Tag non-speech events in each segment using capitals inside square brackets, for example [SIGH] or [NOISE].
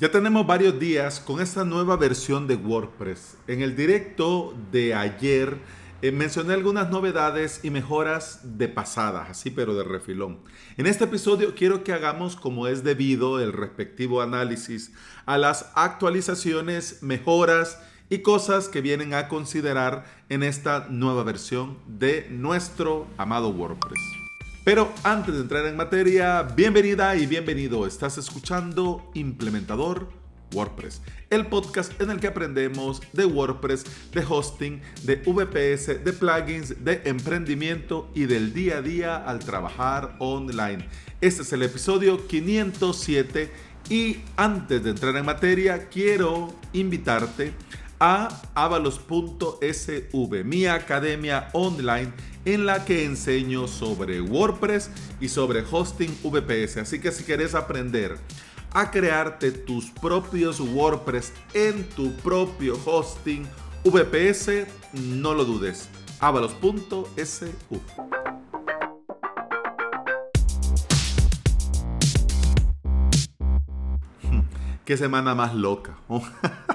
Ya tenemos varios días con esta nueva versión de WordPress. En el directo de ayer eh, mencioné algunas novedades y mejoras de pasadas, así pero de refilón. En este episodio quiero que hagamos como es debido el respectivo análisis a las actualizaciones, mejoras y cosas que vienen a considerar en esta nueva versión de nuestro amado WordPress. Pero antes de entrar en materia, bienvenida y bienvenido. Estás escuchando Implementador WordPress, el podcast en el que aprendemos de WordPress, de hosting, de VPS, de plugins, de emprendimiento y del día a día al trabajar online. Este es el episodio 507 y antes de entrar en materia, quiero invitarte a avalos.sv, mi academia online en la que enseño sobre WordPress y sobre hosting VPS. Así que si quieres aprender a crearte tus propios WordPress en tu propio hosting VPS, no lo dudes. avalos.sv. [LAUGHS] Qué semana más loca. [LAUGHS]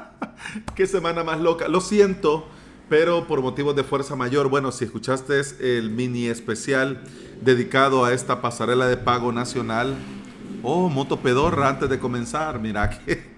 [LAUGHS] Qué semana más loca. Lo siento, pero por motivos de fuerza mayor, bueno, si escuchaste el mini especial dedicado a esta pasarela de pago nacional, oh, Moto Pedorra antes de comenzar, mira [LAUGHS] que...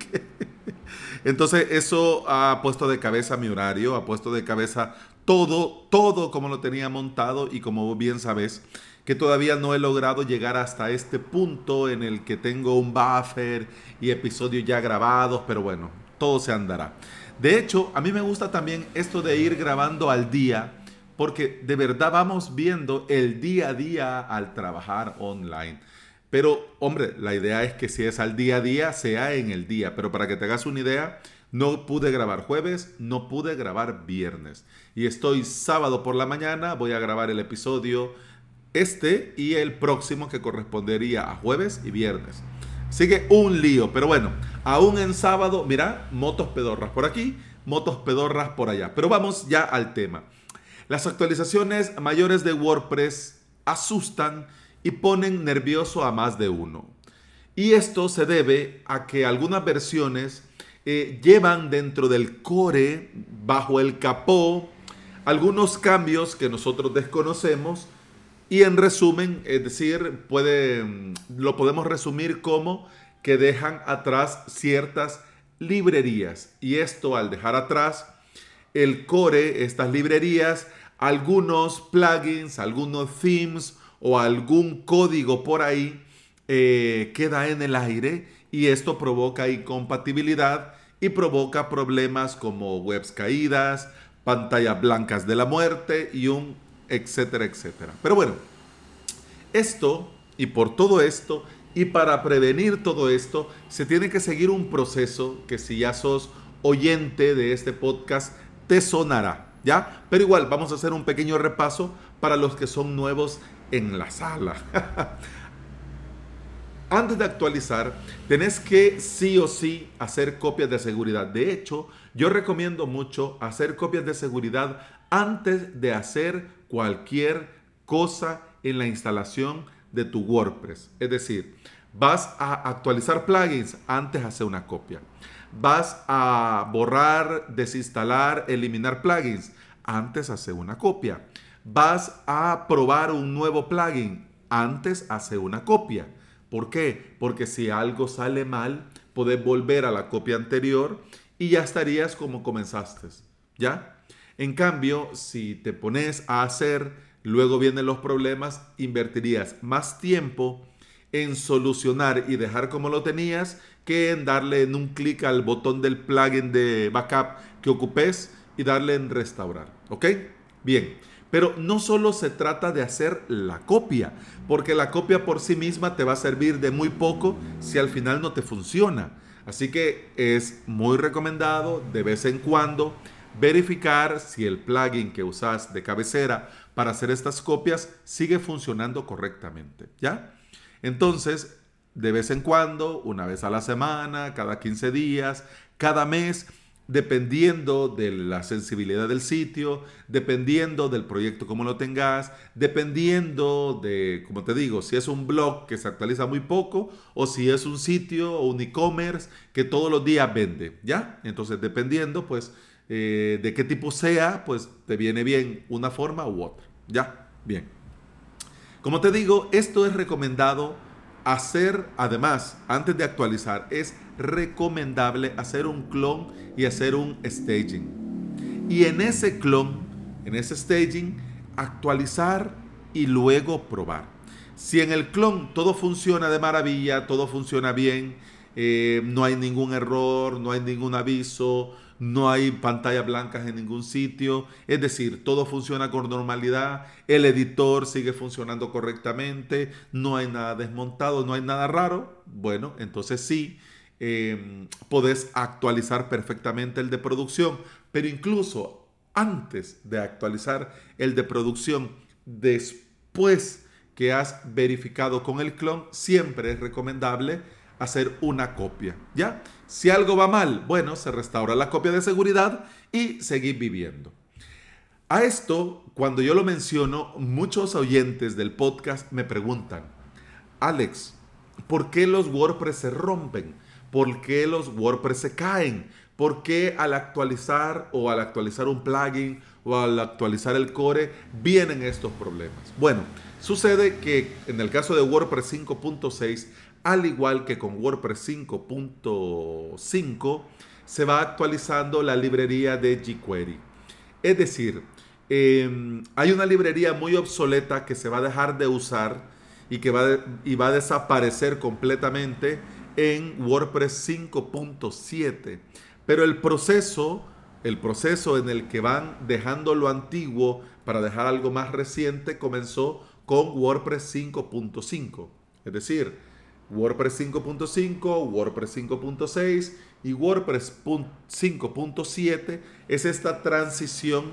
Entonces eso ha puesto de cabeza mi horario, ha puesto de cabeza todo, todo como lo tenía montado y como bien sabes, que todavía no he logrado llegar hasta este punto en el que tengo un buffer y episodios ya grabados, pero bueno, todo se andará. De hecho, a mí me gusta también esto de ir grabando al día, porque de verdad vamos viendo el día a día al trabajar online. Pero, hombre, la idea es que si es al día a día, sea en el día. Pero para que te hagas una idea, no pude grabar jueves, no pude grabar viernes. Y estoy sábado por la mañana, voy a grabar el episodio este y el próximo que correspondería a jueves y viernes. Sigue un lío, pero bueno, aún en sábado, mira, motos pedorras por aquí, motos pedorras por allá. Pero vamos ya al tema. Las actualizaciones mayores de WordPress asustan y ponen nervioso a más de uno. Y esto se debe a que algunas versiones eh, llevan dentro del core, bajo el capó, algunos cambios que nosotros desconocemos y en resumen, es decir, puede, mm, lo podemos resumir como que dejan atrás ciertas librerías. Y esto al dejar atrás el core, estas librerías, algunos plugins, algunos themes o algún código por ahí eh, queda en el aire y esto provoca incompatibilidad y provoca problemas como webs caídas, pantallas blancas de la muerte y un etcétera, etcétera. Pero bueno, esto y por todo esto y para prevenir todo esto se tiene que seguir un proceso que si ya sos oyente de este podcast te sonará, ¿ya? Pero igual vamos a hacer un pequeño repaso para los que son nuevos en la sala. [LAUGHS] Antes de actualizar, tenés que sí o sí hacer copias de seguridad. De hecho, yo recomiendo mucho hacer copias de seguridad antes de hacer cualquier cosa en la instalación de tu WordPress. Es decir, vas a actualizar plugins antes de hacer una copia. Vas a borrar, desinstalar, eliminar plugins antes de hacer una copia. Vas a probar un nuevo plugin antes hacer una copia. ¿Por qué? Porque si algo sale mal, puedes volver a la copia anterior y ya estarías como comenzaste. ¿Ya? En cambio, si te pones a hacer, luego vienen los problemas, invertirías más tiempo en solucionar y dejar como lo tenías que en darle en un clic al botón del plugin de backup que ocupes y darle en restaurar. ¿Ok? Bien. Pero no solo se trata de hacer la copia, porque la copia por sí misma te va a servir de muy poco si al final no te funciona. Así que es muy recomendado de vez en cuando verificar si el plugin que usas de cabecera para hacer estas copias sigue funcionando correctamente, ¿ya? Entonces, de vez en cuando, una vez a la semana, cada 15 días, cada mes, dependiendo de la sensibilidad del sitio, dependiendo del proyecto como lo tengas, dependiendo de, como te digo, si es un blog que se actualiza muy poco o si es un sitio o un e-commerce que todos los días vende, ¿ya? Entonces, dependiendo, pues, eh, de qué tipo sea, pues te viene bien una forma u otra, ¿ya? Bien. Como te digo, esto es recomendado hacer, además, antes de actualizar, es recomendable hacer un clon y hacer un staging. Y en ese clon, en ese staging, actualizar y luego probar. Si en el clon todo funciona de maravilla, todo funciona bien, eh, no hay ningún error, no hay ningún aviso, no hay pantallas blancas en ningún sitio, es decir, todo funciona con normalidad, el editor sigue funcionando correctamente, no hay nada desmontado, no hay nada raro, bueno, entonces sí, eh, podés actualizar perfectamente el de producción, pero incluso antes de actualizar el de producción, después que has verificado con el clon, siempre es recomendable hacer una copia, ¿ya? Si algo va mal, bueno, se restaura la copia de seguridad y seguir viviendo. A esto, cuando yo lo menciono, muchos oyentes del podcast me preguntan, Alex, ¿por qué los WordPress se rompen? ¿Por qué los WordPress se caen? ¿Por qué al actualizar o al actualizar un plugin o al actualizar el core vienen estos problemas? Bueno, sucede que en el caso de WordPress 5.6 al igual que con WordPress 5.5, se va actualizando la librería de jQuery. Es decir, em, hay una librería muy obsoleta que se va a dejar de usar y que va, y va a desaparecer completamente en WordPress 5.7. Pero el proceso, el proceso en el que van dejando lo antiguo para dejar algo más reciente comenzó con WordPress 5.5. Es decir, WordPress 5.5, WordPress 5.6 y WordPress 5.7 es esta transición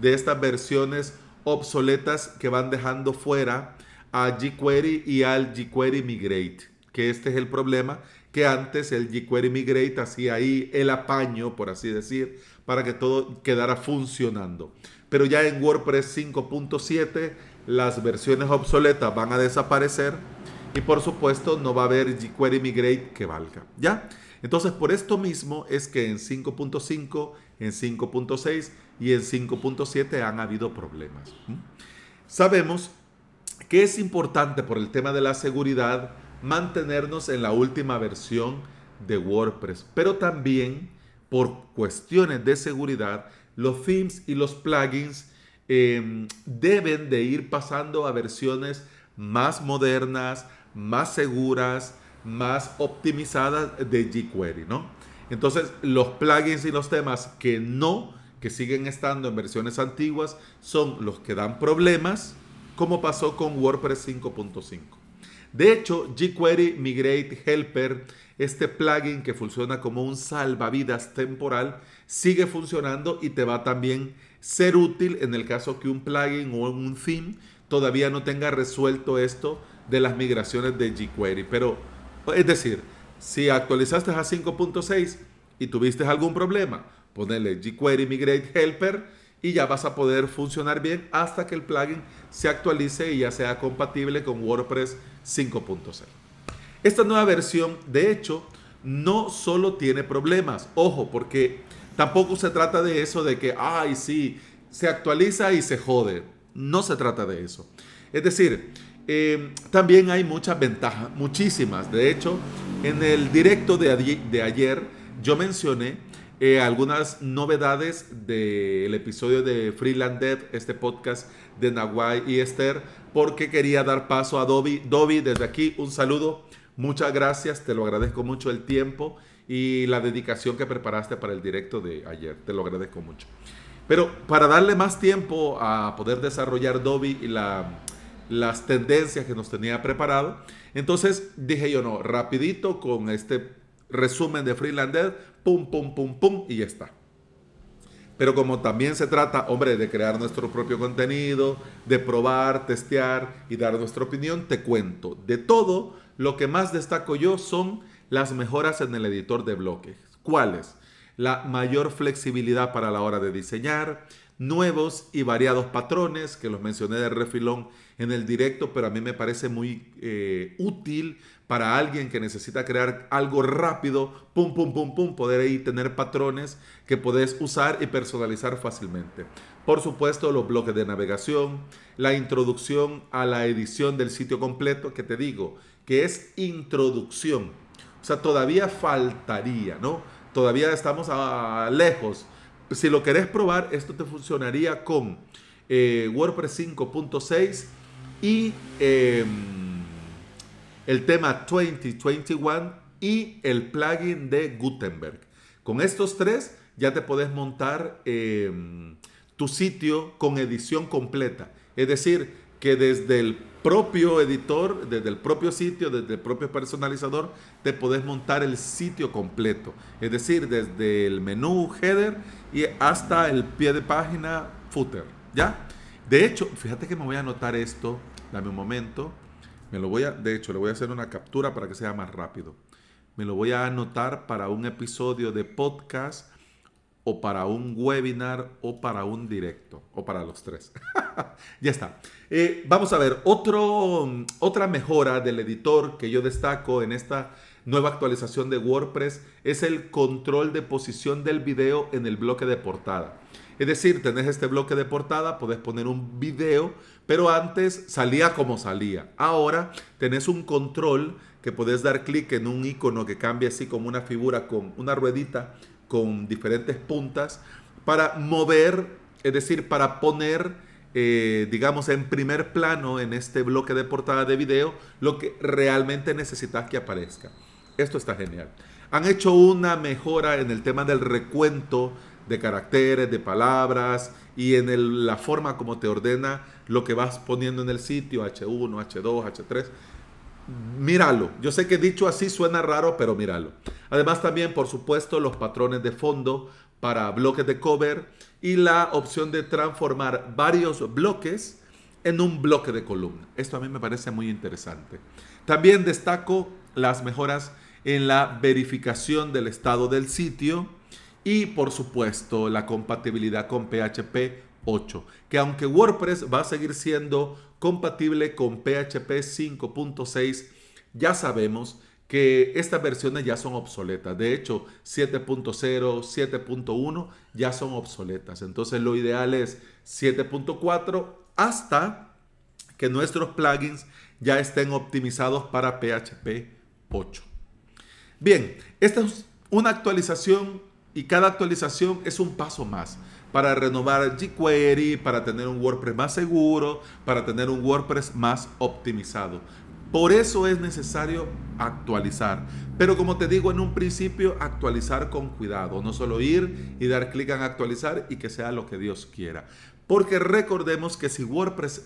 de estas versiones obsoletas que van dejando fuera a jQuery y al jQuery Migrate, que este es el problema, que antes el jQuery Migrate hacía ahí el apaño, por así decir, para que todo quedara funcionando. Pero ya en WordPress 5.7 las versiones obsoletas van a desaparecer y por supuesto no va a haber jQuery Migrate que valga. ¿Ya? Entonces por esto mismo es que en 5.5, en 5.6 y en 5.7 han habido problemas. Sabemos que es importante por el tema de la seguridad mantenernos en la última versión de WordPress, pero también por cuestiones de seguridad, los themes y los plugins em, deben de ir pasando a versiones más modernas, más seguras, más optimizadas de jQuery, ¿no? Entonces, los plugins y los temas que no, que siguen estando en versiones antiguas, son los que dan problemas, como pasó con WordPress 5.5. De hecho, jQuery Migrate Helper, este plugin que funciona como un salvavidas temporal, sigue funcionando y te va también ser útil en el caso que un plugin o un theme todavía no tenga resuelto esto de las migraciones de jQuery. Pero, es decir, si actualizaste a 5.6 y tuviste algún problema, ponele jQuery Migrate Helper y ya vas a poder funcionar bien hasta que el plugin se actualice y ya sea compatible con WordPress 5.6. Esta nueva versión, de hecho, no solo tiene problemas, ojo, porque tampoco se trata de eso de que, ay, sí, se actualiza y se jode. No se trata de eso. Es decir, eh, también hay muchas ventajas, muchísimas. De hecho, en el directo de, ayer yo mencioné eh, algunas novedades del episodio de Freeland Dead, este podcast de Nahuay y Esther, porque quería dar paso a Dobby. Dobby, desde aquí un saludo, muchas gracias, te lo agradezco mucho el tiempo y la dedicación que preparaste para el directo de ayer, te lo agradezco mucho. Pero para darle más tiempo a poder desarrollar Dobby y la las tendencias que nos tenía preparado. Entonces dije yo, no, rapidito con este resumen de Freelander, pum, pum, pum, pum, y ya está. Pero como también se trata, hombre, de crear nuestro propio contenido, de probar, testear y dar nuestra opinión, te cuento. De todo, lo que más destaco yo son las mejoras en el editor de bloques. ¿Cuáles? la mayor flexibilidad para la hora de diseñar, nuevos y variados patrones, que los mencioné de refilón en el directo, pero a mí me parece muy eh, útil para alguien que necesita crear algo rápido, pum, pum, pum, pum, poder ahí tener patrones que podés usar y personalizar fácilmente. Por supuesto, los bloques de navegación, la introducción a la edición del sitio completo, que te digo, que es introducción. O sea, todavía faltaría, ¿no? Todavía estamos a, lejos. Si lo querés probar, esto te funcionaría con eh, WordPress 5.6 y em, el tema 2021 y el plugin de Gutenberg. Con estos tres ya te puedes montar em, tu sitio con edición completa. Es decir, que desde el propio editor, desde el propio sitio, desde el propio personalizador, te puedes montar el sitio completo. Es decir, desde el menú header y hasta el pie de página footer. ¿Ya? De hecho, fíjate que me voy a anotar esto, dame un momento. Me lo voy a, de hecho, le voy a hacer una captura para que sea más rápido. Me lo voy a anotar para un episodio de podcast o para un webinar o para un directo o para los tres. [LAUGHS] ya está. Eh, vamos a ver, otro, otra mejora del editor que yo destaco en esta nueva actualización de WordPress es el control de posición del video en el bloque de portada. Es decir, tenés este bloque de portada, podés poner un video, pero antes salía como salía. Ahora tenés un control que podés dar clic en un icono que cambia así como una figura con una ruedita con diferentes puntas para mover, es decir, para poner, eh, digamos, en primer plano en este bloque de portada de video lo que realmente necesitas que aparezca. Esto está genial. Han hecho una mejora en el tema del recuento de caracteres, de palabras y en la forma como te ordena lo que vas poniendo en el sitio, H1, H2, H3. Míralo. Yo sé que dicho así suena raro, pero míralo. Además también, por supuesto, los patrones de fondo para bloques de cover y la opción de transformar varios bloques en un bloque de columna. Esto a mí me parece muy interesante. También destaco las mejoras en la verificación del estado del sitio y por supuesto la compatibilidad con PHP 8, que aunque WordPress va a seguir siendo compatible con PHP 5.6, ya sabemos que estas versiones ya son obsoletas. De hecho, 7.0, 7.1 ya son obsoletas. Entonces lo ideal es 7.4 hasta que nuestros plugins ya estén optimizados para PHP 8. Bien, esta es una actualización y cada actualización es un paso más para renovar jQuery, para tener un WordPress más seguro, para tener un WordPress más optimizado. Por eso es necesario actualizar. Pero como te digo en un principio, actualizar con cuidado. No solo ir y dar clic en actualizar y que sea lo que Dios quiera. Porque recordemos que si WordPress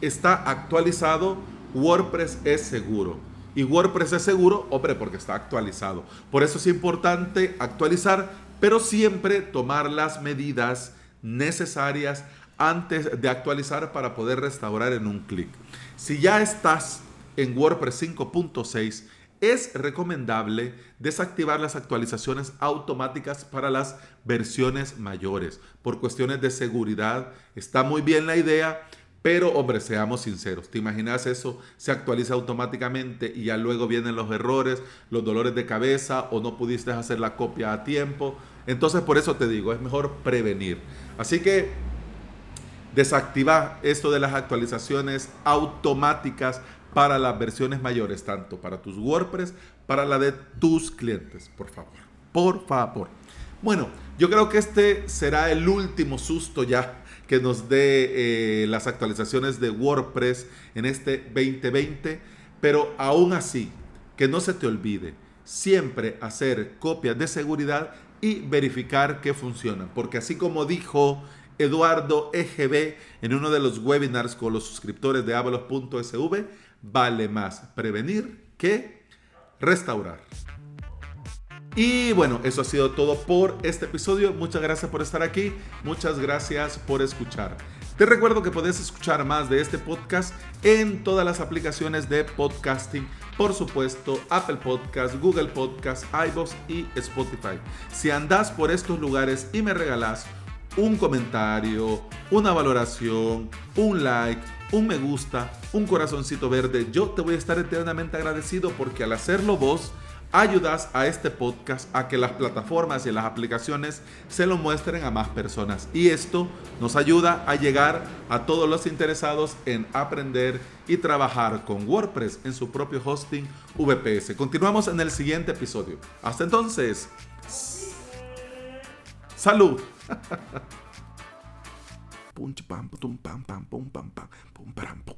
está actualizado, WordPress es seguro. Y WordPress es seguro, hombre, porque está actualizado. Por eso es importante actualizar, pero siempre tomar las medidas necesarias antes de actualizar para poder restaurar en un clic. Si ya estás en WordPress 5.6, es recomendable desactivar las actualizaciones automáticas para las versiones mayores. Por cuestiones de seguridad, está muy bien la idea, pero, hombre, seamos sinceros, ¿te imaginas eso? Se actualiza automáticamente y ya luego vienen los errores, los dolores de cabeza o no pudiste hacer la copia a tiempo. Entonces, por eso te digo, es mejor prevenir. Así que desactiva esto de las actualizaciones automáticas para las versiones mayores, tanto para tus WordPress, para la de tus clientes, por favor. Por favor. Bueno, yo creo que este será el último susto ya que nos dé eh, las actualizaciones de WordPress en este 2020, pero aún así, que no se te olvide siempre hacer copias de seguridad y verificar que funcionan, porque así como dijo Eduardo EGB en uno de los webinars con los suscriptores de avalos.sv, vale más prevenir que restaurar. Y bueno, eso ha sido todo por este episodio. Muchas gracias por estar aquí. Muchas gracias por escuchar. Te recuerdo que puedes escuchar más de este podcast en todas las aplicaciones de podcasting por supuesto, Apple Podcast, Google Podcast, iVoox y Spotify. Si andas por estos lugares y me regalas un comentario, una valoración, un like, un me gusta, un corazoncito verde, yo te voy a estar eternamente agradecido porque al hacerlo vos, ayudas a este podcast a que las plataformas y las aplicaciones se lo muestren a más personas. Y esto nos ayuda a llegar a todos los interesados en aprender y trabajar con WordPress en su propio hosting VPS. Continuamos en el siguiente episodio. Hasta entonces. Salud. [LAUGHS] pum pam pum pam pam pum pam pam pum pam pum